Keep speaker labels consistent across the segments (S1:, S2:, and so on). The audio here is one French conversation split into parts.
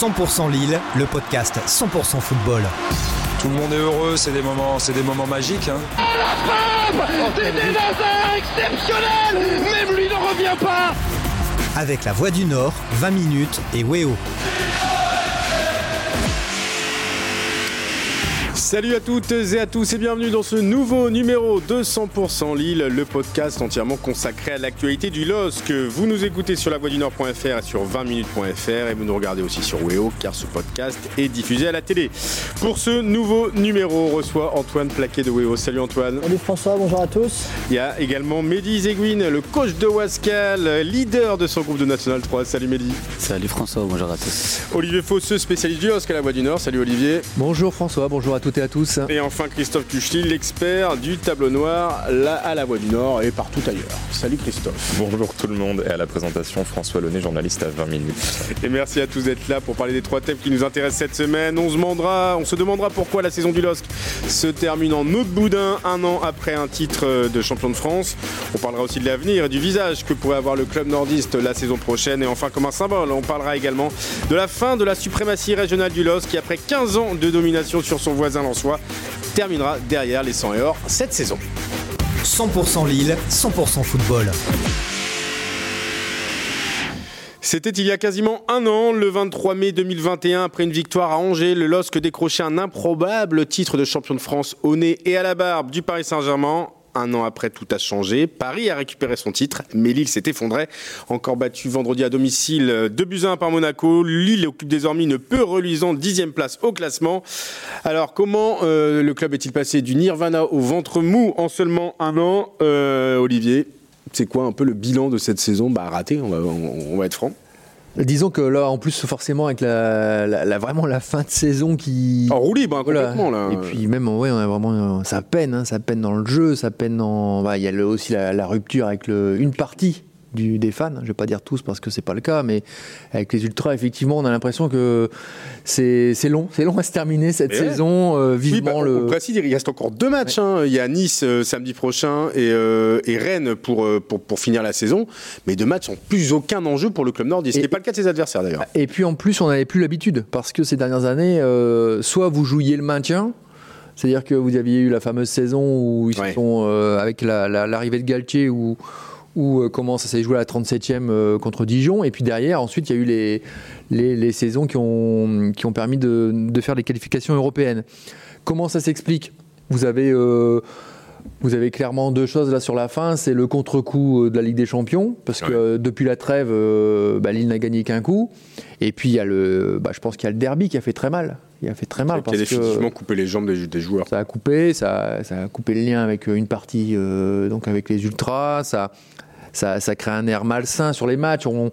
S1: 100% Lille, le podcast 100% football.
S2: Tout le monde est heureux, c'est des moments, c'est des moments magiques. Hein.
S3: La frappe C'était exceptionnel Même lui ne revient pas
S1: Avec la Voix du Nord, 20 minutes et Weo.
S4: Salut à toutes et à tous et bienvenue dans ce nouveau numéro de 100% Lille, le podcast entièrement consacré à l'actualité du LOSC. Vous nous écoutez sur lavoisdunord.fr et sur 20minutes.fr et vous nous regardez aussi sur Weo car ce podcast est diffusé à la télé. Pour ce nouveau numéro, on reçoit Antoine Plaquet de Weo. Salut Antoine.
S5: Salut François, bonjour à tous.
S4: Il y a également Mehdi Zeguin, le coach de Wascal, leader de son groupe de National 3. Salut Mehdi.
S6: Salut François, bonjour à tous.
S4: Olivier Fosseux, spécialiste du LOSC à la Voix du Nord. Salut Olivier.
S7: Bonjour François, bonjour à toutes et à tous.
S4: Et enfin Christophe Tuchli, l'expert du tableau noir là à la Voix du Nord et partout ailleurs. Salut Christophe.
S8: Bonjour tout le monde et à la présentation François Launay, journaliste à 20 minutes.
S4: Et merci à tous d'être là pour parler des trois thèmes qui nous intéressent cette semaine. On se demandera, on se demandera pourquoi la saison du LOSC se termine en autre boudin un an après un titre de champion de France. On parlera aussi de l'avenir et du visage que pourrait avoir le club nordiste la saison prochaine. Et enfin comme un symbole, on parlera également de la fin de la suprématie régionale du LOSC qui après 15 ans de domination sur son voisin lensois terminera derrière les 100 et or cette saison.
S1: 100% Lille, 100% football.
S4: C'était il y a quasiment un an, le 23 mai 2021, après une victoire à Angers, le LOSC décrochait un improbable titre de champion de France au nez et à la barbe du Paris Saint-Germain. Un an après, tout a changé. Paris a récupéré son titre, mais Lille s'est effondré. Encore battu vendredi à domicile 2 buts 1 par Monaco. Lille occupe désormais une peu reluisante dixième place au classement. Alors, comment euh, le club est-il passé du Nirvana au ventre mou en seulement un an? Euh, Olivier, c'est quoi un peu le bilan de cette saison? Bah, raté, on va être franc.
S7: Disons que là, en plus, forcément, avec la, la, la vraiment la fin de saison qui.
S4: En roue libre, hein, complètement, là.
S7: Et puis, même, ouais, on a vraiment. Ça peine, hein, ça peine dans le jeu, ça peine dans. Bah, Il y a le, aussi la, la, rupture avec le, une partie du, des fans. Je vais pas dire tous parce que c'est pas le cas, mais avec les ultras, effectivement, on a l'impression que c'est long, c'est long à se terminer cette
S4: Et
S7: saison. Euh, vivement
S4: oui, bah,
S7: le.
S4: On précise, il reste encore deux matchs. Ouais. Hein. Il y a Nice euh, samedi prochain et, euh, et Rennes pour, pour, pour, finir la saison. Mais deux matchs n'ont plus aucun enjeu pour le club nordiste. Ce n'est pas le cas de ses adversaires d'ailleurs.
S7: Et puis en plus, on n'avait plus l'habitude parce que ces dernières années, soit vous jouiez le maintien. C'est-à-dire que vous aviez eu la fameuse saison où ils ouais. sont avec l'arrivée la, la, de Galtier où où euh, comment ça s'est joué à la 37e euh, contre Dijon. Et puis derrière, ensuite, il y a eu les, les, les saisons qui ont, qui ont permis de, de, faire les qualifications européennes. Comment ça s'explique? Vous avez. Euh, vous avez clairement deux choses là sur la fin, c'est le contre-coup de la Ligue des Champions, parce que ouais. depuis la trêve, bah, Lille n'a gagné qu'un coup. Et puis il y a le, bah, je pense qu'il y a le derby qui a fait très mal. Il a fait très mal.
S4: Qui a définitivement coupé les jambes des, des, joueurs.
S7: Ça a coupé, ça, ça, a coupé le lien avec une partie, euh, donc avec les ultras. Ça, ça, ça, crée un air malsain sur les matchs. On,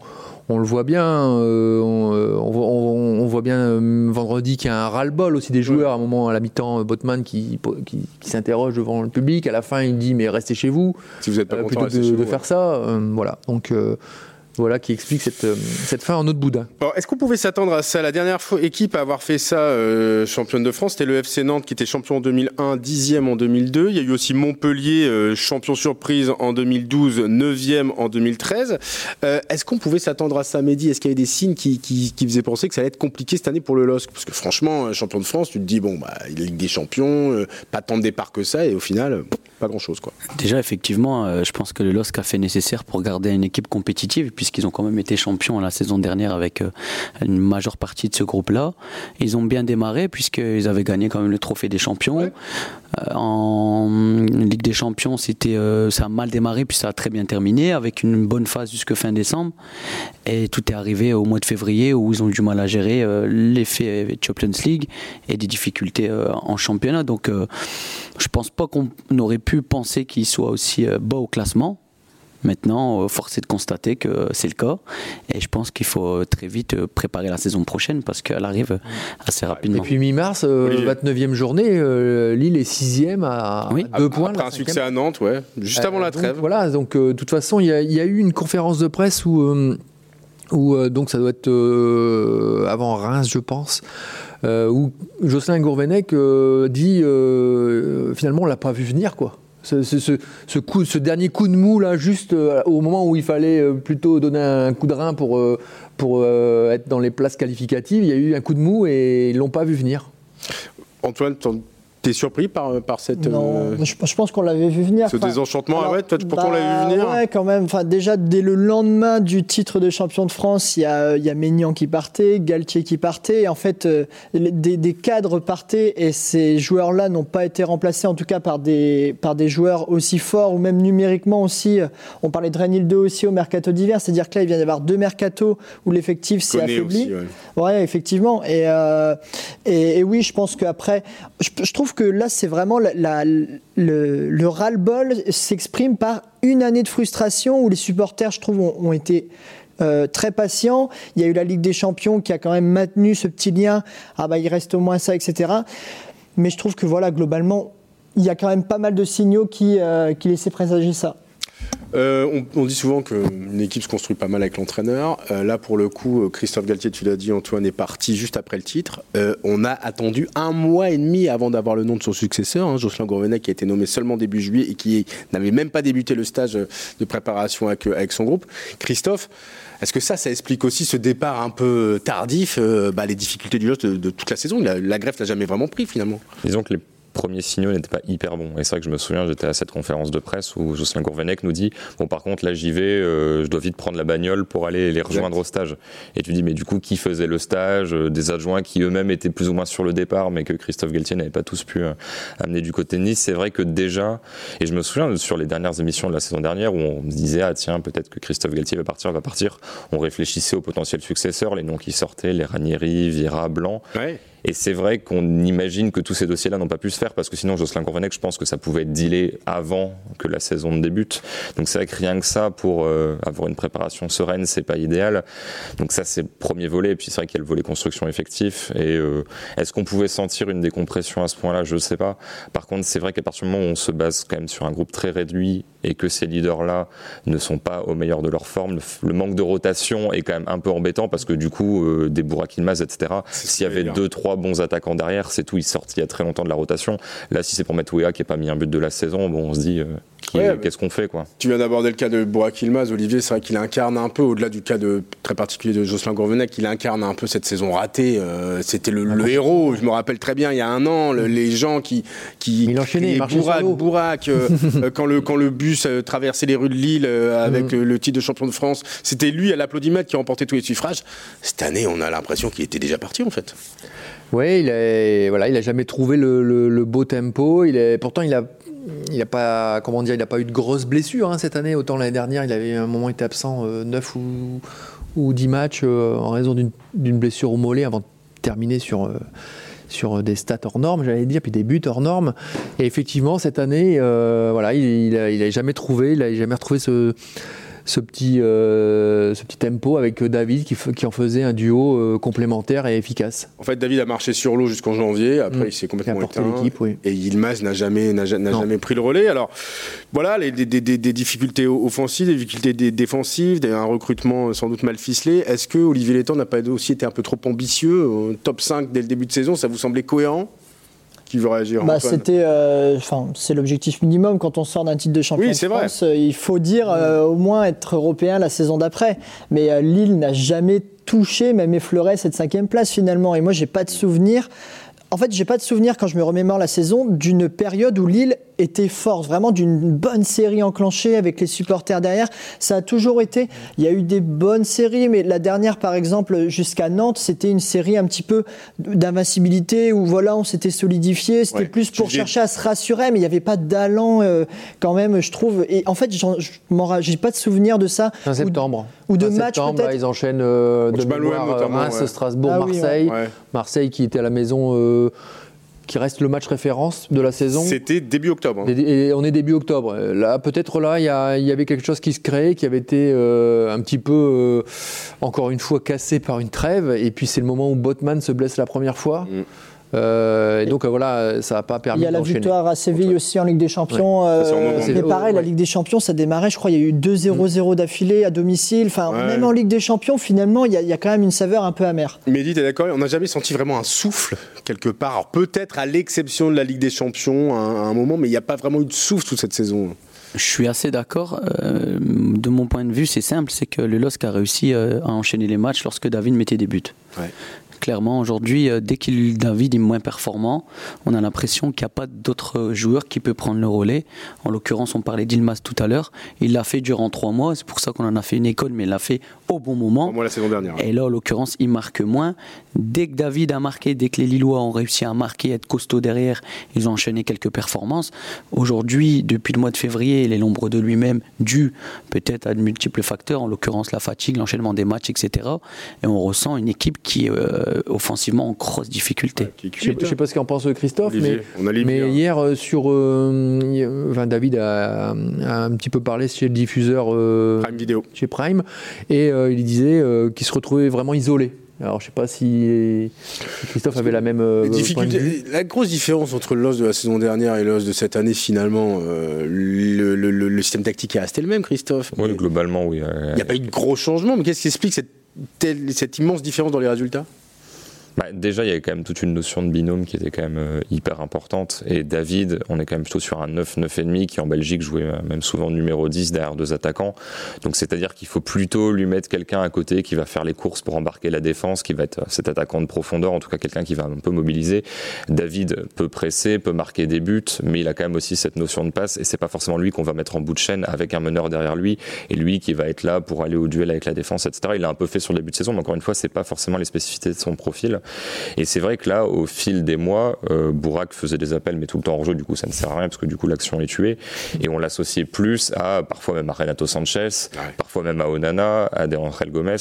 S7: on le voit bien. Euh, on, on, on, voit bien euh, vendredi qu'il y a un ras-le-bol aussi des joueurs. Ouais. À un moment, à la mi-temps, Botman qui, qui, qui s'interroge devant le public. À la fin, il dit mais restez chez vous.
S4: Si vous n'êtes pas
S7: euh,
S4: content,
S7: plutôt de, faire
S4: ouais.
S7: ça. voilà. Donc voilà qui explique cette, euh, fin en autre boudin.
S4: Est-ce qu'on pouvait s'attendre à ça? La dernière équipe à avoir fait ça, euh, championne de France, c'était le FC Nantes qui était champion en 2001, dixième en 2002. Il y a eu aussi Montpellier, euh, champion surprise en 2012, neuvième en 2013. Euh, Est-ce qu'on pouvait s'attendre à ça, Mehdi? Est-ce qu'il y avait des signes qui, qui, faisaient penser que ça allait être compliqué cette année pour le LOSC Parce que franchement, champion de France, tu te dis, bon, bah, Ligue des Champions, pas tant de départ que ça, et au final, pas grand-chose. quoi.
S6: Déjà, effectivement, euh, je pense que le LOSC a fait nécessaire pour garder une équipe compétitive, puisqu'ils ont quand même été champions la saison dernière avec euh, une majeure partie de ce groupe-là. Ils ont bien démarré puisqu'ils avaient gagné quand même le trophée des champions. Ouais. Euh, en Ligue des Champions, c'était ça a mal démarré puis ça a très bien terminé avec une bonne phase jusque fin décembre. Et tout est arrivé au mois de février où ils ont du mal à gérer l'effet Champions League et des difficultés en championnat. Donc, je pense pas qu'on aurait pu penser qu'ils soient aussi bas au classement. Maintenant, euh, force est de constater que c'est le cas. Et je pense qu'il faut très vite préparer la saison prochaine parce qu'elle arrive assez rapidement.
S7: Et puis mi-mars, euh, 29e journée, euh, Lille est 6e à,
S6: oui.
S7: à deux points.
S4: Après un succès à Nantes, ouais, juste avant la trêve.
S7: Donc, voilà, donc de toute façon, il y, y, a eu une conférence de presse où, euh, où donc ça doit être euh, avant Reims, je pense. Euh, où Jocelyn Gourvenec dit finalement on l'a pas vu venir quoi Ce, dernier coup de mou, là, juste euh, au moment où il fallait euh, plutôt donner un coup de rein pour, euh, être dans les places qualificatives, il y a eu un coup de mou et ils l'ont pas vu venir.
S4: Antoine, T'es surpris par, par cette.
S5: Non, euh, je, pense qu'on l'avait vu venir.
S4: Ce désenchantement, ah ouais, toi, pourtant on l'avait vu
S5: bah,
S4: venir
S5: Ouais, quand même. Enfin, déjà, dès le lendemain du titre de champion de France, il y a, y a Ménian qui partait, Galtier qui partait. Et en fait, euh, des, des, cadres partaient et ces joueurs-là n'ont pas été remplacés, en tout cas par des, par des joueurs aussi forts ou même numériquement aussi. Euh, on parlait de Renil 2 aussi au mercato d'hiver, c'est-à-dire que là, il vient d'y avoir deux mercatos où l'effectif s'est affaibli. ouais. ouais. effectivement. Et, et, et, oui, je pense qu'après, je, je trouve que là, c'est vraiment le, le ras-le-bol s'exprime par une année de frustration où les supporters, je trouve, ont, été euh, très patients. Il y a eu la Ligue des Champions qui a quand même maintenu ce petit lien. Ah bah il reste au moins ça, etc. Mais je trouve que voilà, globalement, il y a quand même pas mal de signaux qui, euh, qui laissaient présager ça.
S4: Euh, on, dit souvent qu'une équipe se construit pas mal avec l'entraîneur. Euh, là, pour le coup, euh, Christophe Galtier, tu l'as dit, Antoine est parti juste après le titre. on a attendu un mois et demi avant d'avoir le nom de son successeur, hein, Jocelyn Gourvenec, qui a été nommé seulement début juillet et qui n'avait même pas débuté le stage de préparation avec, avec son groupe. Christophe, est-ce que ça, ça explique aussi ce départ un peu tardif, bah, les difficultés du jeu de, toute la saison? La, la greffe l'a jamais vraiment pris finalement.
S8: Disons que les premiers signaux n'étaient pas hyper bons. Et c'est vrai que je me souviens, j'étais à cette conférence de presse où Jocelyn Gourvenec nous dit Bon, par contre, là, j'y vais, euh, je dois vite prendre la bagnole pour aller les rejoindre au stage. Et tu dis Mais du coup, qui faisait le stage? Euh, Des adjoints qui eux-mêmes étaient plus ou moins sur le départ, mais que Christophe Galtier n'avait pas tous pu euh, amener du côté de Nice. C'est vrai que déjà, et je me souviens sur les dernières émissions de la saison dernière où on se disait Ah, tiens, peut-être que Christophe Galtier va partir, va partir. On réfléchissait aux potentiels successeurs, les noms qui sortaient, les Ranieri, Vira, Blanc. Ouais. Et c'est vrai qu'on imagine que tous ces dossiers-là n'ont pas pu se faire parce que sinon, Jocelyn Gourvenec, je pense que ça pouvait être dealé avant que la saison ne débute. Donc c'est vrai que rien que ça, pour euh, avoir une préparation sereine, c'est pas idéal. Donc ça, c'est le premier volet. Et puis c'est vrai qu'il y a le volet construction effectif. Et euh, est-ce qu'on pouvait sentir une décompression à ce point-là? Je ne sais pas. Par contre, c'est vrai qu'à partir du moment où on se base quand même sur un groupe très réduit et que ces leaders-là ne sont pas au meilleur de leur forme, le, manque de rotation est quand même un peu embêtant parce que du coup, euh, des Burak etc., s'il y avait deux, trois bons attaquants derrière, c'est tout. Ils sortent il y a très longtemps de la rotation. Là, si c'est pour mettre Ouéa qui n'a pas mis un but de la saison, bon, on se dit. Euh, qu'est-ce qu'on fait quoi
S4: Tu viens d'aborder le cas de Burak Ilmaz, Olivier, c'est vrai qu'il incarne un peu, au-delà du cas de, très particulier de Jocelyn Gourvenec, il incarne un peu cette saison ratée. Euh, c'était le, ah, héros, je me rappelle très bien, il y a un an, les gens qui... qui
S7: il enchaînait,
S4: Burak, Burak euh, quand, le, quand le bus traversait les rues de Lille avec mm. le titre de champion de France, c'était lui à l'applaudimètre qui remportait tous les suffrages. Cette année, on a l'impression qu'il était déjà parti en fait.
S7: Oui, il a, voilà, il a jamais trouvé le, beau tempo. Il est, pourtant, il a, il a pas, comment dire, il pas eu de grosses blessures hein, cette année. Autant l'année dernière, il avait un moment été absent 9 euh, ou, ou 10 matchs euh, en raison d'une blessure au mollet avant de terminer sur. Euh, des stats hors normes, j'allais dire, puis des buts hors normes. Et effectivement, cette année, voilà, il, n'a jamais trouvé, il a jamais retrouvé ce, ce petit, euh, ce petit tempo avec David qui, qui en faisait un duo euh, complémentaire et efficace.
S4: En fait, David a marché sur l'eau jusqu'en janvier. Après, mm. il s'est complètement éteint.
S7: Oui.
S4: Et Yilmaz n'a jamais, n'a, jamais pris le relais. Alors, voilà, les, des, des, des, difficultés offensives, des difficultés défensives, un recrutement sans doute mal ficelé. Est-ce que Olivier Létang n'a pas aussi été un peu trop ambitieux Top 5 dès le début de saison, ça vous semblait cohérent? Qui veut réagir
S5: bah, C'était, euh, c'est l'objectif minimum quand on sort d'un titre de champion de France. Euh, il faut dire euh, au moins être européen la saison d'après. Mais Lille n'a jamais touché, même effleuré cette cinquième place finalement. Et moi, j'ai pas de souvenir. En fait, j'ai pas de souvenir quand je me remémore la saison d'une période où Lille était forte, vraiment d'une bonne série enclenchée avec les supporters derrière. Ça a toujours été. Il y a eu des bonnes séries, mais la dernière, par exemple, jusqu'à Nantes, c'était une série un petit peu d'invincibilité où voilà, on s'était solidifié. C'était plus pour chercher à se rassurer, mais il n'y avait pas d'allant euh, quand même, je trouve. Et en fait, j'ai pas de souvenir de ça.
S7: En septembre.
S5: Ou de, match
S7: peut-être. Ils enchaînent euh, de mémoire, Reims, Strasbourg, ah Marseille. Marseille qui était à la maison. Euh, qui reste le match référence de la saison.
S4: C'était début octobre. Hein.
S7: Et on est début octobre. Là, peut-être là, il y, avait quelque chose qui se créait, qui avait été euh, un petit peu, euh, encore une fois, cassé par une trêve. Et puis c'est le moment où Botman se blesse la première fois. Mm. Euh, et donc euh, voilà, ça n'a pas permis.
S5: Il y a la victoire à Séville aussi en Ligue des Champions. Euh, mais pareil, la Ligue des Champions, ça démarrait, je crois, il y a eu 2-0-0 d'affilée à domicile. Enfin, même en Ligue des Champions, finalement, il y, a, quand même une saveur un peu amère.
S4: Mehdi, t'es d'accord On n'a jamais senti vraiment un souffle quelque part. Alors peut-être à l'exception de la Ligue des Champions à un, moment, mais il n'y a pas vraiment eu de souffle toute cette saison.
S6: Je suis assez d'accord. de mon point de vue, c'est simple, c'est que le LOSC a réussi à enchaîner les matchs lorsque David mettait des buts. Ouais. Clairement, aujourd'hui, euh, dès qu'il David est moins performant, on a l'impression qu'il n'y a pas d'autres joueurs qui peuvent prendre le relais. En l'occurrence, on parlait d'Ilmas tout à l'heure. Il l'a fait durant trois mois. C'est pour ça qu'on en a fait une école, mais il l'a fait au bon moment.
S4: Au la saison dernière.
S6: Et là, en l'occurrence, il marque moins. Dès que David a marqué, dès que les Lillois ont réussi à marquer, être costaud derrière, ils ont enchaîné quelques performances. Aujourd'hui, depuis le mois de février, il est l'ombre de lui-même, dû peut-être à de multiples facteurs, en l'occurrence la fatigue, l'enchaînement des matchs, etc. Et on ressent une équipe qui euh, euh, offensivement en grosse difficulté.
S7: je ne sais, pas ce qu'en pense Christophe, mais, mais hier euh, sur, euh, David a, un petit peu parlé chez le diffuseur
S4: Prime Vidéo,
S7: chez Prime, et il disait qu'il se retrouvait vraiment isolé. Alors, je ne sais pas si Christophe avait la même.
S4: la grosse différence entre l'os de la saison dernière et l'os de cette année, finalement, le, système tactique est resté le même, Christophe.
S8: Oui, globalement, oui.
S4: Il n'y a pas eu de gros changement, mais qu'est-ce qui explique cette cette immense différence dans les résultats?
S8: Bah, déjà, il y avait quand même toute une notion de binôme qui était quand même euh, hyper importante. Et David, on est quand même plutôt sur un 9, 9,5 qui en Belgique jouait euh, même souvent numéro 10 derrière deux attaquants. Donc c'est-à-dire qu'il faut plutôt lui mettre quelqu'un à côté qui va faire les courses pour embarquer la défense, qui va être euh, cet attaquant de profondeur, en tout cas quelqu'un qui va un peu mobiliser. David peut presser, peut marquer des buts, mais il a quand même aussi cette notion de passe et c'est pas forcément lui qu'on va mettre en bout de chaîne avec un meneur derrière lui et lui qui va être là pour aller au duel avec la défense, etc. Il a un peu fait sur le début de saison, mais encore une fois, c'est pas forcément les spécificités de son profil. Et c'est vrai que là, au fil des mois, euh, Bourak faisait des appels, mais tout le temps en jeu, du coup, ça ne sert à rien parce que du coup, l'action est tuée. Et on l'associait plus à, parfois même à Renato Sanchez, parfois même à Onana, à Angel Gomez,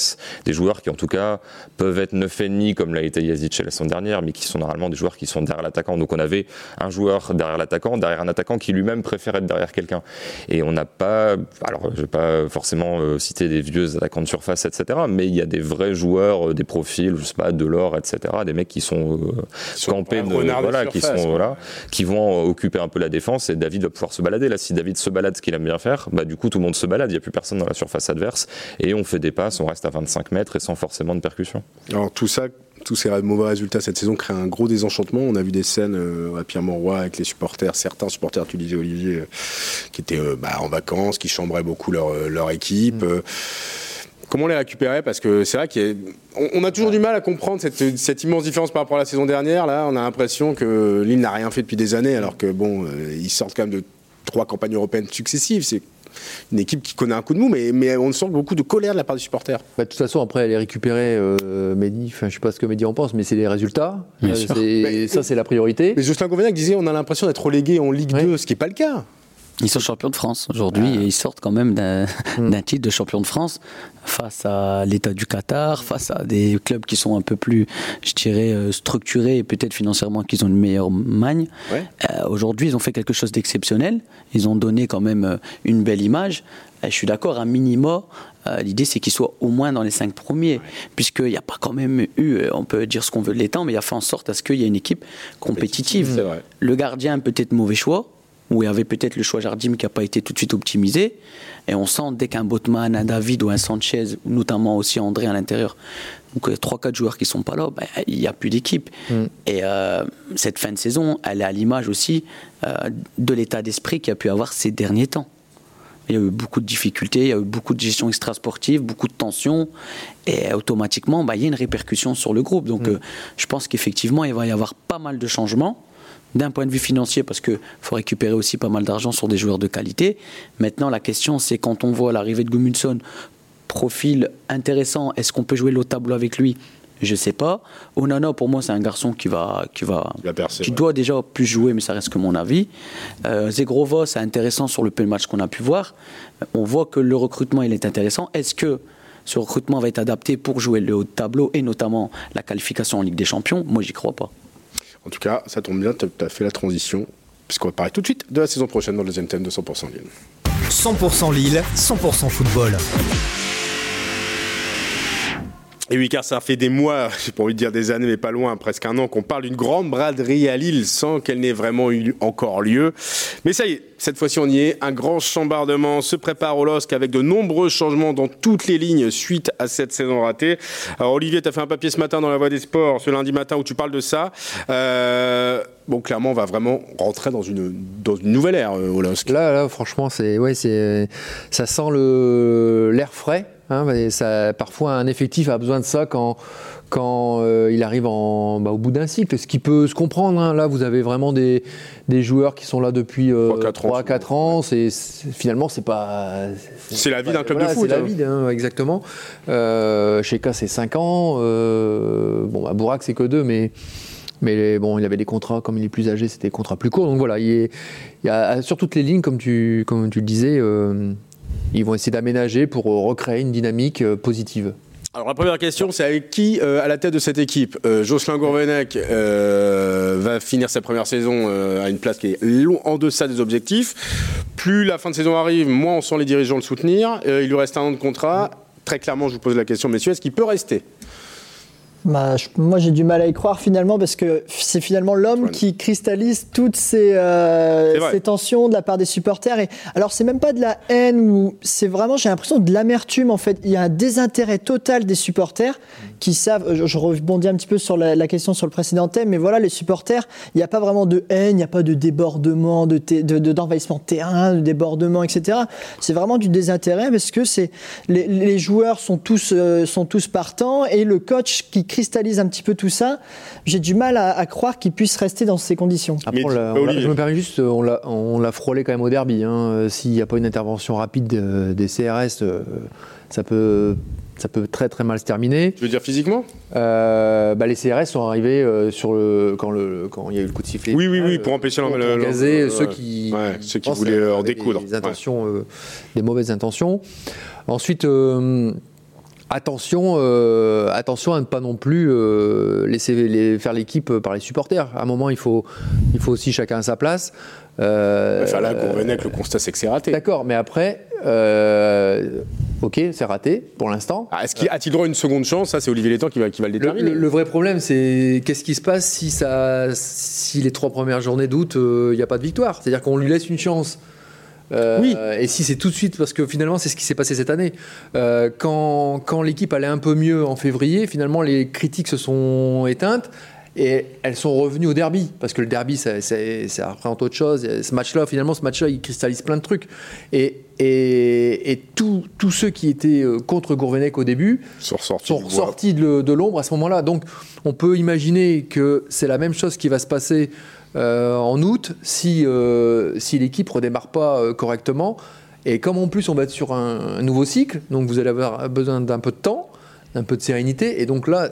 S8: des joueurs qui en tout cas peuvent être 9,5 comme l'a été Yazic la semaine dernière, mais qui sont normalement des joueurs qui sont derrière l'attaquant. Donc on avait un joueur derrière l'attaquant, derrière un attaquant qui lui-même préfère être derrière quelqu'un. Et on n'a pas, alors je vais pas forcément euh, citer des vieux attaquants de surface, etc., mais il y a des vrais joueurs, euh, des profils, je sais pas, Delors, etc., des mecs qui sont euh, campés, voilà, qui sont voilà, qui vont occuper un peu la défense et David va pouvoir se balader. Là, si David se balade, ce qu'il aime bien faire, bah du coup tout le monde se balade, il n'y a plus personne dans la surface adverse et on fait des passes, on reste à 25 mètres et sans forcément de percussion.
S4: Alors tout ça, tous ces mauvais résultats cette saison créent un gros désenchantement. On a vu des scènes euh, à Pierre-Mauroy avec les supporters, certains supporters, tu disais Olivier, euh, qui étaient bah, en vacances, qui chambraient beaucoup leur, leur équipe. Mm. Comment les récupérer Parce que c'est vrai qu'on a toujours du mal à comprendre cette, immense différence par rapport à la saison dernière. Là, on a l'impression que Lille n'a rien fait depuis des années, alors que bon, euh, ils sortent quand même de trois campagnes européennes successives. C'est une équipe qui connaît un coup de mou, mais, mais on sent beaucoup de colère de la part des supporters.
S7: Bah, de toute façon, après, elle est récupérée, euh, Mehdi, je sais pas ce que Mehdi en pense, mais c'est les résultats. Euh, ça, c'est la priorité.
S4: Mais Justin Govenac disait on a l'impression d'être relégué en Ligue 2, ce qui n'est pas le cas.
S6: Ils sont champions de France aujourd'hui ah. et ils sortent quand même d'un titre de champion de France face à l'État du Qatar, face à des clubs qui sont un peu plus, je dirais, euh, structurés et peut-être financièrement qu'ils ont une meilleure magne. Euh, aujourd'hui, ils ont fait quelque chose d'exceptionnel. Ils ont donné quand même euh, une belle image. je suis d'accord, un minima, l'idée c'est qu'ils soient au moins dans les cinq premiers, puisqu'il n'y a pas quand même eu, on peut dire ce qu'on veut de l'étang, mais il a fait en sorte à ce qu'il y ait une équipe compétitive. Le gardien peut-être mauvais choix, où il y avait peut-être le choix Jardim qui n'a pas été tout de suite optimisé. Et on sent dès qu'un Botman, un David ou un Sanchez, notamment aussi André à l'intérieur, donc 3-4 joueurs qui sont pas là, ben, il n'y a plus d'équipe. Mm. Et euh, cette fin de saison, elle est à l'image aussi euh, de l'état d'esprit qu'il y a pu avoir ces derniers temps. Il y a eu beaucoup de difficultés, il y a eu beaucoup de gestion extrasportive, beaucoup de tensions, et automatiquement, ben, il y a une répercussion sur le groupe. Donc mm. euh, je pense qu'effectivement, il va y avoir pas mal de changements d'un point de vue financier, parce qu'il faut récupérer aussi pas mal d'argent sur des joueurs de qualité. Maintenant, la question, c'est quand on voit l'arrivée de Gumundson, profil intéressant, est-ce qu'on peut jouer l'autre tableau avec lui? Je sais pas. Onana, pour moi, c'est un garçon qui va, qui va, qui doit déjà plus jouer, mais ça reste que mon avis. Euh, Zegrova, c'est intéressant sur le peu de match qu'on a pu voir. On voit que le recrutement, il est intéressant. Est-ce que ce recrutement va être adapté pour jouer le haut tableau et notamment la qualification en Ligue des Champions? Moi, j'y crois pas.
S4: En tout cas, ça tombe bien, tu as fait la transition, puisqu'on va parler tout de suite de la saison prochaine dans le deuxième thème de 100% Lille.
S1: 100% Lille, 100% football.
S4: Et oui, car ça fait des mois, j'ai pas envie de dire des années, mais pas loin, presque un an, qu'on parle d'une grande braderie à Lille sans qu'elle n'ait vraiment eu encore lieu. Mais ça y est, cette fois-ci on y est. Un grand chambardement se prépare au LOSC avec de nombreux changements dans toutes les lignes suite à cette saison ratée. Alors Olivier, tu as fait un papier ce matin dans la Voix des Sports, ce lundi matin, où tu parles de ça. Euh, bon, clairement, on va vraiment rentrer dans une, dans une nouvelle ère euh, au LOSC.
S7: Là, là franchement, c'est, ouais, c'est, ça sent le, l'air frais Hein, ça, parfois, un effectif a besoin de ça quand, quand euh, il arrive en, bah, au bout d'un cycle, ce qui peut se comprendre. Hein. Là, vous avez vraiment des, des, joueurs qui sont là depuis euh, 3-4 ans. C'est, finalement, c'est pas.
S4: C'est la vie d'un club de foot.
S7: C'est la hein. vie, exactement. Euh, Sheka, c'est 5 ans. Euh, bon, bah, Bourak, c'est que 2, mais. Mais bon, il avait des contrats, comme il est plus âgé, c'était des contrats plus courts. Donc voilà, il, il y a, sur toutes les lignes, comme tu, comme tu le disais, euh, ils vont essayer d'aménager pour euh, recréer une dynamique euh, positive.
S4: Alors la première question, c'est avec qui euh, à la tête de cette équipe Jocelyn Gourvenec va finir sa première saison à une place qui est long en deçà des objectifs. Plus la fin de saison arrive, moins on sent les dirigeants le soutenir. il lui reste un an de contrat. Très clairement, je vous pose la question, messieurs, est-ce qu'il peut rester?
S5: Bah, moi, j'ai du mal à y croire finalement parce que c'est finalement l'homme qui cristallise toutes ces, euh, ces, tensions de la part des supporters. Et alors, c'est même pas de la haine ou c'est vraiment, j'ai l'impression de l'amertume en fait. Il y a un désintérêt total des supporters qui savent. Je, rebondis un petit peu sur la, question sur le précédent thème, mais voilà, les supporters, il n'y a pas vraiment de haine, il n'y a pas de débordement, de, d'envahissement de, terrain, de débordement, etc. C'est vraiment du désintérêt parce que c'est les, les, joueurs sont tous euh, sont tous partants et le coach qui cristallise un petit peu tout ça, j'ai du mal à, croire qu'il puisse rester dans ces conditions.
S7: Après, je me permets juste, on l'a frôlé quand même au derby. Hein. S'il n'y a pas une intervention rapide des CRS, euh, ça peut ça peut très très mal se terminer.
S4: Tu veux dire physiquement?
S7: Euh, bah, Les CRS sont arrivés euh, sur le, quand, le, quand il y a eu le coup de sifflet.
S4: Oui, oui, oui, pour empêcher
S7: le, ceux qui,
S4: ceux qui voulaient en découdre.
S7: Des, intentions, des mauvaises intentions. Ensuite, Attention, euh, attention à ne pas non plus euh, laisser les, faire l'équipe par les supporters. À un moment, il faut, il faut aussi chacun à sa place.
S4: Euh, enfin là, avec le constat, c'est que c'est raté.
S7: D'accord, mais après, euh, ok, c'est raté pour l'instant.
S4: Ah, est-ce qu'il a-t-il droit à une seconde chance? Ça, c'est Olivier Létang qui va, qui va le déterminer.
S7: Le, vrai problème, c'est qu'est-ce qui se passe si, ça, si les trois premières journées d'août, il n'y a pas de victoire? C'est-à-dire qu'on lui laisse une chance euh, oui. Et si c'est tout de suite, parce que finalement c'est ce qui s'est passé cette année. Euh, quand, quand l'équipe allait un peu mieux en février, finalement les critiques se sont éteintes et elles sont revenues au derby parce que le derby ça, ça, représente autre chose. Ce match-là, finalement, ce match-là, il cristallise plein de trucs. Et, et, et tous ceux qui étaient euh, contre Gourvenec au début
S4: sont
S7: sortis de, de l'ombre à ce moment-là. Donc on peut imaginer que c'est la même chose qui va se passer euh, en août si, euh, si l'équipe redémarre pas euh, correctement. Et comme en plus on va être sur un, nouveau cycle, donc vous allez avoir besoin d'un peu de temps, d'un peu de sérénité. Et donc là,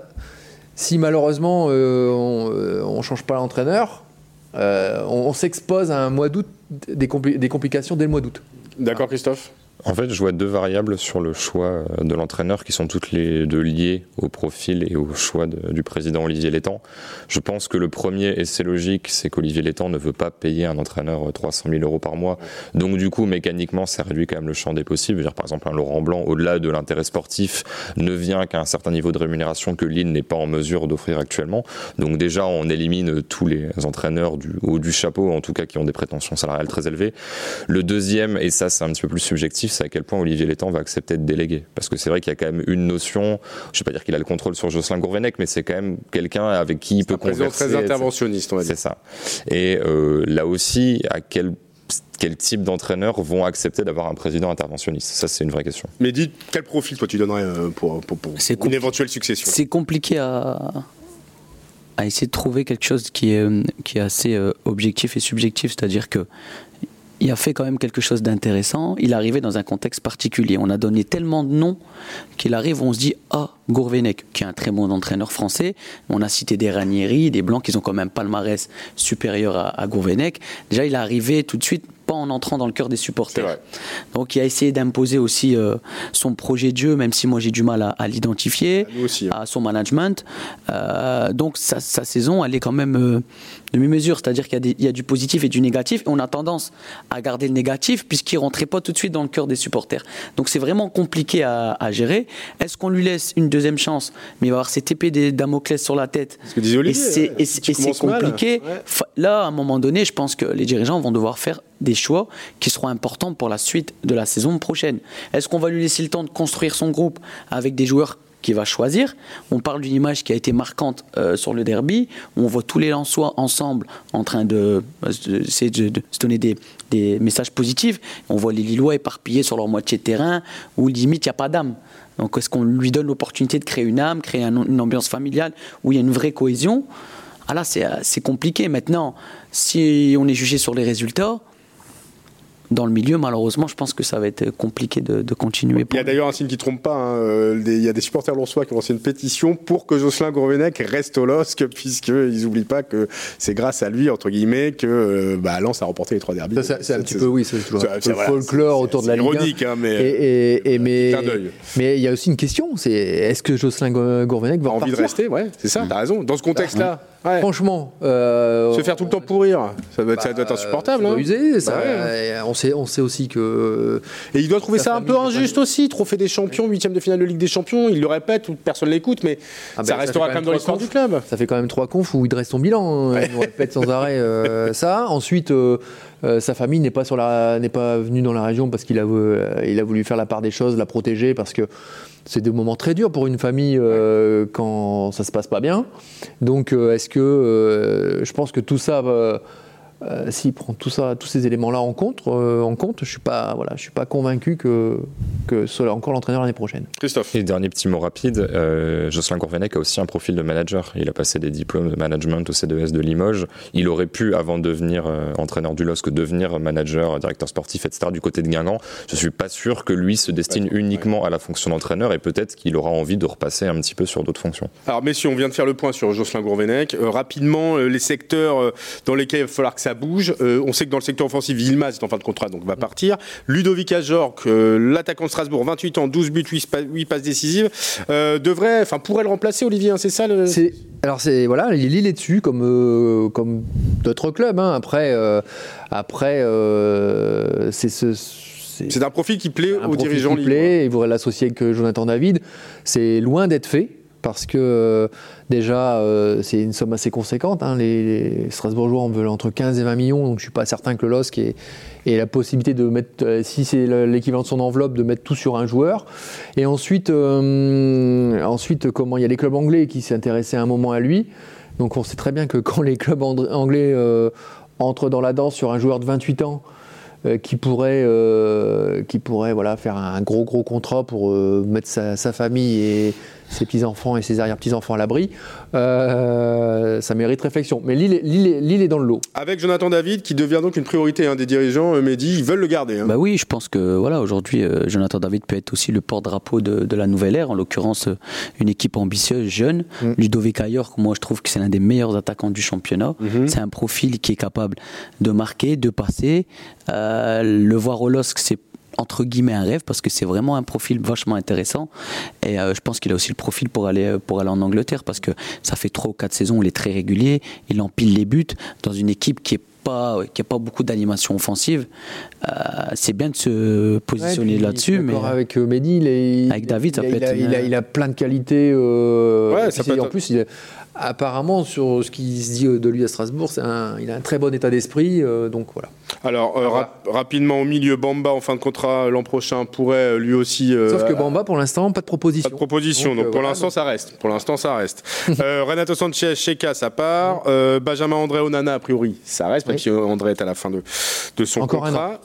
S7: si malheureusement on ne change pas l'entraîneur, on, s'expose à un mois d'août, des, des complications dès le mois d'août.
S4: D'accord Christophe?
S8: En fait, je vois deux variables sur le choix euh, de l'entraîneur qui sont toutes les deux liées au profil et au choix du président Olivier Létang. Je pense que le premier, et c'est logique, c'est qu'Olivier Létang ne veut pas payer un entraîneur 300 000 euros par mois. Donc du coup, mécaniquement, ça réduit quand même le champ des possibles. Par exemple, un Laurent Blanc, au-delà de l'intérêt sportif, ne vient qu'à un certain niveau de rémunération que Lille n'est pas en mesure d'offrir actuellement. Donc déjà, on élimine tous les entraîneurs du haut du chapeau, en tout cas qui ont des prétentions salariales très élevées. Le deuxième, et ça c'est un petit peu plus subjectif, c'est à quel point Olivier Létang va accepter de déléguer. Parce que c'est vrai qu'il y a quand même une notion, je ne vais pas dire qu'il a le contrôle sur Jocelyn Gourvenec, mais c'est quand même quelqu'un avec qui il peut converser.
S4: très interventionniste, on va dire.
S8: C'est ça. Et euh, là aussi, à quel quel type d'entraîneurs vont accepter d'avoir un président interventionniste? Ça, c'est une vraie question.
S4: Mais dis, quel profil, toi, tu donnerais euh, pour, pour, pour une éventuelle succession?
S6: C'est compliqué à, à essayer de trouver quelque chose qui est, qui est assez euh, objectif et subjectif, c'est-à-dire que il a fait quand même quelque chose d'intéressant. Il arrivait dans un contexte particulier. On a donné tellement de noms qu'il arrive, on se dit Ah, Gourvenec, qui est un très bon entraîneur français. On a cité des Ranieri, des Blancs qui ont quand même palmarès supérieur à, à Gourvenec. Déjà, il est arrivé tout de suite pas en entrant dans le cœur des supporters. Donc il a essayé d'imposer aussi euh, son projet de jeu, même si moi j'ai du mal à, l'identifier,
S4: hein.
S6: à son management. Euh, donc sa, saison, elle est quand même euh, demi-mesure, c'est-à-dire qu'il y, a du positif et du négatif, et on a tendance à garder le négatif puisqu'il rentrait pas tout de suite dans le cœur des supporters. Donc c'est vraiment compliqué à, gérer. Est-ce qu'on lui laisse une deuxième chance, mais il va avoir cette épée des Damoclès sur la tête,
S4: et
S6: c'est compliqué. Là, à un moment donné, je pense que les dirigeants vont devoir faire des choix qui seront importants pour la suite de la saison prochaine. Est-ce qu'on va lui laisser le temps de construire son groupe avec des joueurs qu'il va choisir? On parle d'une image qui a été marquante euh, sur le derby. On voit tous les Lensois ensemble en train de, de, se donner des, messages positifs. On voit les Lillois éparpillés sur leur moitié de terrain où limite il n'y a pas d'âme. Donc est-ce qu'on lui donne l'opportunité de créer une âme, créer une ambiance familiale où il y a une vraie cohésion? Ah là c'est compliqué. Maintenant, si on est jugé sur les résultats, dans le milieu, malheureusement, je pense que ça va être compliqué de, continuer.
S4: Il y a d'ailleurs un signe qui ne trompe pas. Hein, euh, il y a des supporters lonsois qui ont lancé une pétition pour que Jocelyn Gourvenec reste au LOSC, puisqu'ils n'oublient pas que c'est grâce à lui, entre guillemets, que euh, bah, Lens a remporté les trois derbies.
S7: C'est un petit peu, oui, c'est le folklore autour de la Ligue.
S4: ironique, hein, mais.
S7: Et, mais, mais il y a aussi une question c'est est-ce que Jocelyn Gourvenec va
S4: a envie de rester Ouais, c'est ça, t'as raison. Dans ce contexte-là.
S7: Franchement.
S4: Euh, Se faire tout le temps pourrir, ça doit être, ça doit être bah, insupportable. Hein.
S7: Usé, ça, bah on, sait, on sait aussi que.
S4: Et il doit trouver ça un peu injuste aussi. Trophée des champions, huitième de finale de Ligue des Champions, il le répète, personne l'écoute, mais ah ben, ça restera quand même dans l'histoire du club.
S7: Ça fait quand même trois confs où il dresse son bilan. Hein. Il répète sans arrêt euh, ça. Ensuite. Euh, euh, sa famille n'est pas pas venue dans la région parce qu'il a il a voulu faire la part des choses, la protéger parce que c'est des moments très durs pour une famille euh, quand ça se passe pas bien. Donc, euh, est-ce que euh, je pense que tout ça euh, s'il prend tout ça, tous ces éléments-là en compte, euh, en compte, je suis pas, voilà, je suis pas convaincu que que ce soit encore l'entraîneur l'année prochaine.
S4: Christophe.
S8: Et dernier petit mot rapide, euh, Jocelyn Gourvenec a aussi un profil de manager. Il a passé des diplômes de management au C2S de Limoges. Il aurait pu, avant de devenir entraîneur du LOSC, devenir manager, directeur sportif, etc. du côté de Guingamp. Je suis pas sûr que lui se destine uniquement à la fonction d'entraîneur et peut-être qu'il aura envie de repasser un petit peu sur d'autres fonctions.
S4: Alors messieurs, on vient de faire le point sur Jocelyn Gourvenec. rapidement, les secteurs dans lesquels il va falloir que ça bouge. Euh, on sait que dans le secteur offensif, Vilmaz est en fin de contrat, donc va partir. Ludovic Ajorc, euh, l'attaquant de Strasbourg, 28 ans, 12 buts, 8, passes décisives, euh, devrait, enfin pourrait le remplacer, Olivier, hein, c'est ça le...
S7: Alors c'est voilà, Lille est dessus comme comme d'autres clubs. Hein. Après après c'est ce
S4: c'est un profil qui plaît aux dirigeants.
S7: Qui plaît, il voudrait l'associer avec Jonathan David. C'est loin d'être fait parce que euh, déjà euh, c'est une somme assez conséquente. Hein. Les, Strasbourgeois en veulent entre 15 et 20 millions, donc je suis pas certain que LOSC ait, la possibilité de mettre, euh, si c'est l'équivalent de son enveloppe, de mettre tout sur un joueur. Et ensuite, ensuite comment il y a les clubs anglais qui s'intéressaient à un moment à lui. Donc on sait très bien que quand les clubs anglais entrent dans la danse sur un joueur de 28 ans, qui pourrait, qui pourrait voilà, faire un gros gros contrat pour mettre sa, sa, famille et, ses petits-enfants et ses arrière-petits-enfants à l'abri, euh, ça mérite réflexion. Mais Lille, Lille, est dans le lot.
S4: Avec Jonathan David, qui devient donc une priorité hein, des dirigeants, euh, Mehdi, ils veulent le garder. Hein.
S6: Bah oui, je pense que voilà, aujourd'hui, euh, Jonathan David peut être aussi le porte-drapeau de, la nouvelle ère, en l'occurrence une équipe ambitieuse, jeune. Mm. Ludovic Ayor, moi je trouve que c'est l'un des meilleurs attaquants du championnat. Mm-hmm. C'est un profil qui est capable de marquer, de passer. le voir au LOSC, c'est entre guillemets un rêve parce que c'est vraiment un profil vachement intéressant. Et euh, je pense qu'il a aussi le profil pour aller euh, pour aller en Angleterre parce que ça fait trois ou quatre saisons où il est très régulier il empile les buts dans une équipe qui est pas qui a pas beaucoup d'animation offensive. Euh, c'est bien de se positionner là-dessus mais
S7: avec Mehdi il
S6: avec David
S7: il,
S6: ça
S7: il, a, il, a, plein de qualités ouais, ça peut en plus il apparemment, sur ce qui se dit de lui à Strasbourg, un, il a un très bon état d'esprit. Euh, donc voilà.
S4: Alors, euh, rapidement au milieu, Bamba en fin de contrat l'an prochain pourrait euh, lui aussi.
S7: Sauf que Bamba, pour l'instant, pas de proposition.
S4: Pas de proposition, donc, pour l'instant, ça reste. Pour l'instant, ça reste. Renato Sanchez, Sheka, ça part. Benjamin André Onana, a priori, ça reste, parce André est à la fin de, de son contrat.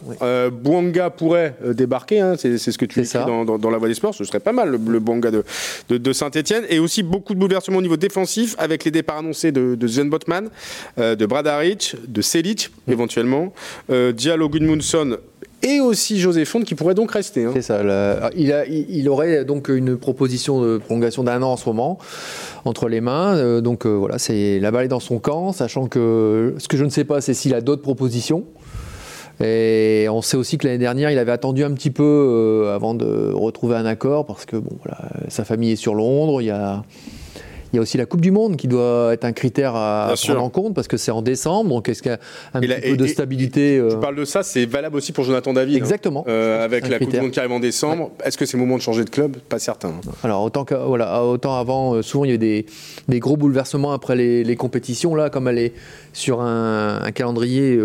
S4: Bouanga pourrait débarquer, hein, c'est ce que tu écris dans, dans, la voie des sports. Ce serait pas mal, le, le Bouanga de, de, de Saint-Etienne. Et aussi beaucoup de bouleversements au niveau défensif avec les départs annoncés de, de Sven Botman, euh, de Bradaric, de Selic mm. éventuellement, euh, Diallo Gudmundsson et aussi José Fonte qui pourrait donc rester. Hein.
S7: C'est ça. il, a, il, aurait donc une proposition de prolongation d'un an en ce moment entre les mains. Euh, donc voilà, c'est la balle est dans son camp, sachant que ce que je ne sais pas, c'est s'il a d'autres propositions. Et on sait aussi que l'année dernière, il avait attendu un petit peu euh, avant de retrouver un accord parce que bon, voilà, sa famille est sur Londres. Il y a il y a aussi la Coupe du Monde qui doit être un critère à prendre en compte parce que c'est en décembre. Donc, est-ce qu'il y a un petit peu de stabilité
S4: Tu euh, parles de ça, c'est valable aussi pour Jonathan David.
S7: Hein. Exactement.
S4: Euh, avec la Coupe du Monde qui arrive en décembre. Est-ce que c'est le moment de changer de club? Pas certain.
S7: Alors, autant, que, voilà, autant avant, euh, souvent il y a des, des gros bouleversements après les, compétitions. Là, comme elle est sur un, calendrier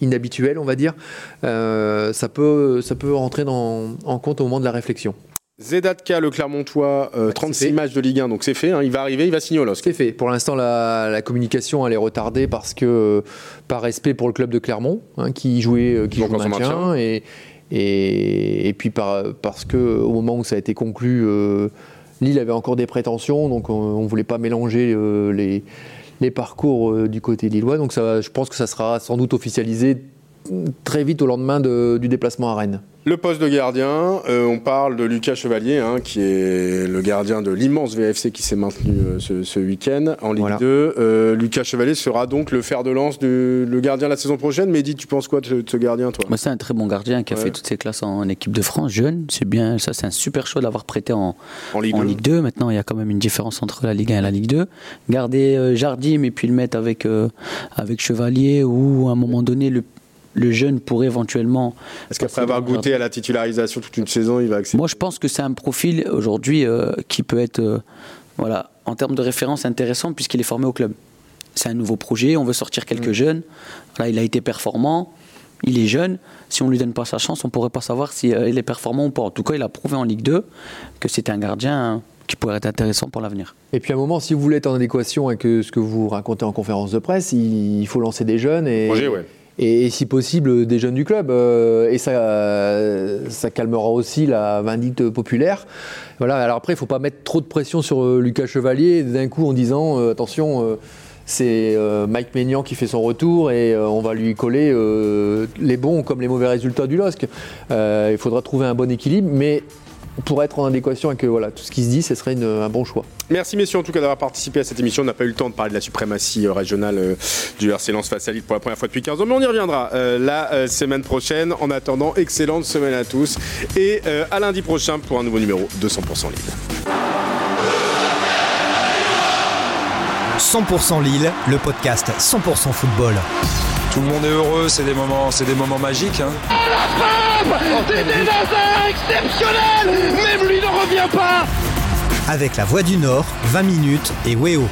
S7: inhabituel, on va dire, ça, peut, ça peut rentrer dans, en compte au moment de la réflexion.
S4: Zedatka, le Clermontois, 36 euh, matchs de Ligue 1, donc c'est fait. Hein. il va arriver, il va signer au LOSC.
S7: C'est fait. Pour l'instant, la, communication elle est retardée parce que par respect pour le club de Clermont, hein, qui jouait, euh, qui joue maintien, Et, et, puis par, parce que au moment où ça a été conclu, euh, Lille avait encore des prétentions, donc on, ne voulait pas mélanger les, les parcours du côté lillois. Donc ça, je pense que ça sera sans doute officialisé très vite au lendemain du déplacement à Rennes.
S4: Le poste de gardien, euh, on parle de Lucas Chevalier, hein, qui est le gardien de l'immense VFC qui s'est maintenu euh, ce, week-end en Ligue 2. Euh, Lucas Chevalier sera donc le fer de lance du le gardien la saison prochaine. Mais dis, tu penses quoi de, ce gardien, toi?
S6: C'est un très bon gardien qui a fait toutes ses classes en, équipe de France, jeune. C'est bien, ça, c'est un super choix d'avoir prêté en, en, Ligue, 2. Maintenant, il y a quand même une différence entre la Ligue 1 et la Ligue 2. Garder Jardim et puis le mettre avec, avec Chevalier ou à un moment donné le le jeune pourrait éventuellement.
S4: Est-ce qu'après avoir goûté à la titularisation toute une saison, il va accepter
S6: Moi, je pense que c'est un profil aujourd'hui euh, qui peut être, euh, voilà, en termes de référence intéressant puisqu'il est formé au club. C'est un nouveau projet, on veut sortir quelques mm. jeunes. Là, il a été performant, il est jeune. Si on lui donne pas sa chance, on pourrait pas savoir s'il euh, est performant ou pas. En tout cas, il a prouvé en Ligue 2 que c'était un gardien qui pourrait être intéressant pour l'avenir.
S7: Et puis à un moment, si vous voulez être en adéquation avec ce que vous racontez en conférence de presse, il faut lancer des jeunes et,
S4: projet, ouais
S7: et, si possible des jeunes du club. Euh, et ça, ça calmera aussi la vindicte populaire. Voilà. Alors après, il ne faut pas mettre trop de pression sur euh, Lucas Chevalier d'un coup en disant euh, attention. c'est Mike Maignan qui fait son retour et on va lui coller les bons comme les mauvais résultats du LOSC. il faudra trouver un bon équilibre, mais pour être en adéquation avec voilà, tout ce qui se dit, ce serait un bon choix.
S4: Merci messieurs en tout cas d'avoir participé à cette émission. On n'a pas eu le temps de parler de la suprématie euh, régionale euh, du RC Lens face à Lille pour la première fois depuis 15 ans, mais on y reviendra euh, la semaine prochaine. En attendant, excellente semaine à tous et à lundi prochain pour un nouveau numéro de 100% Lille.
S1: 100% Lille, le podcast 100% football.
S2: Tout le monde est heureux, c'est des moments, c'est des moments magiques. Hein.
S3: la frappe C'était exceptionnel Même lui ne revient pas
S1: avec la Voix du Nord, 20 minutes et Weo.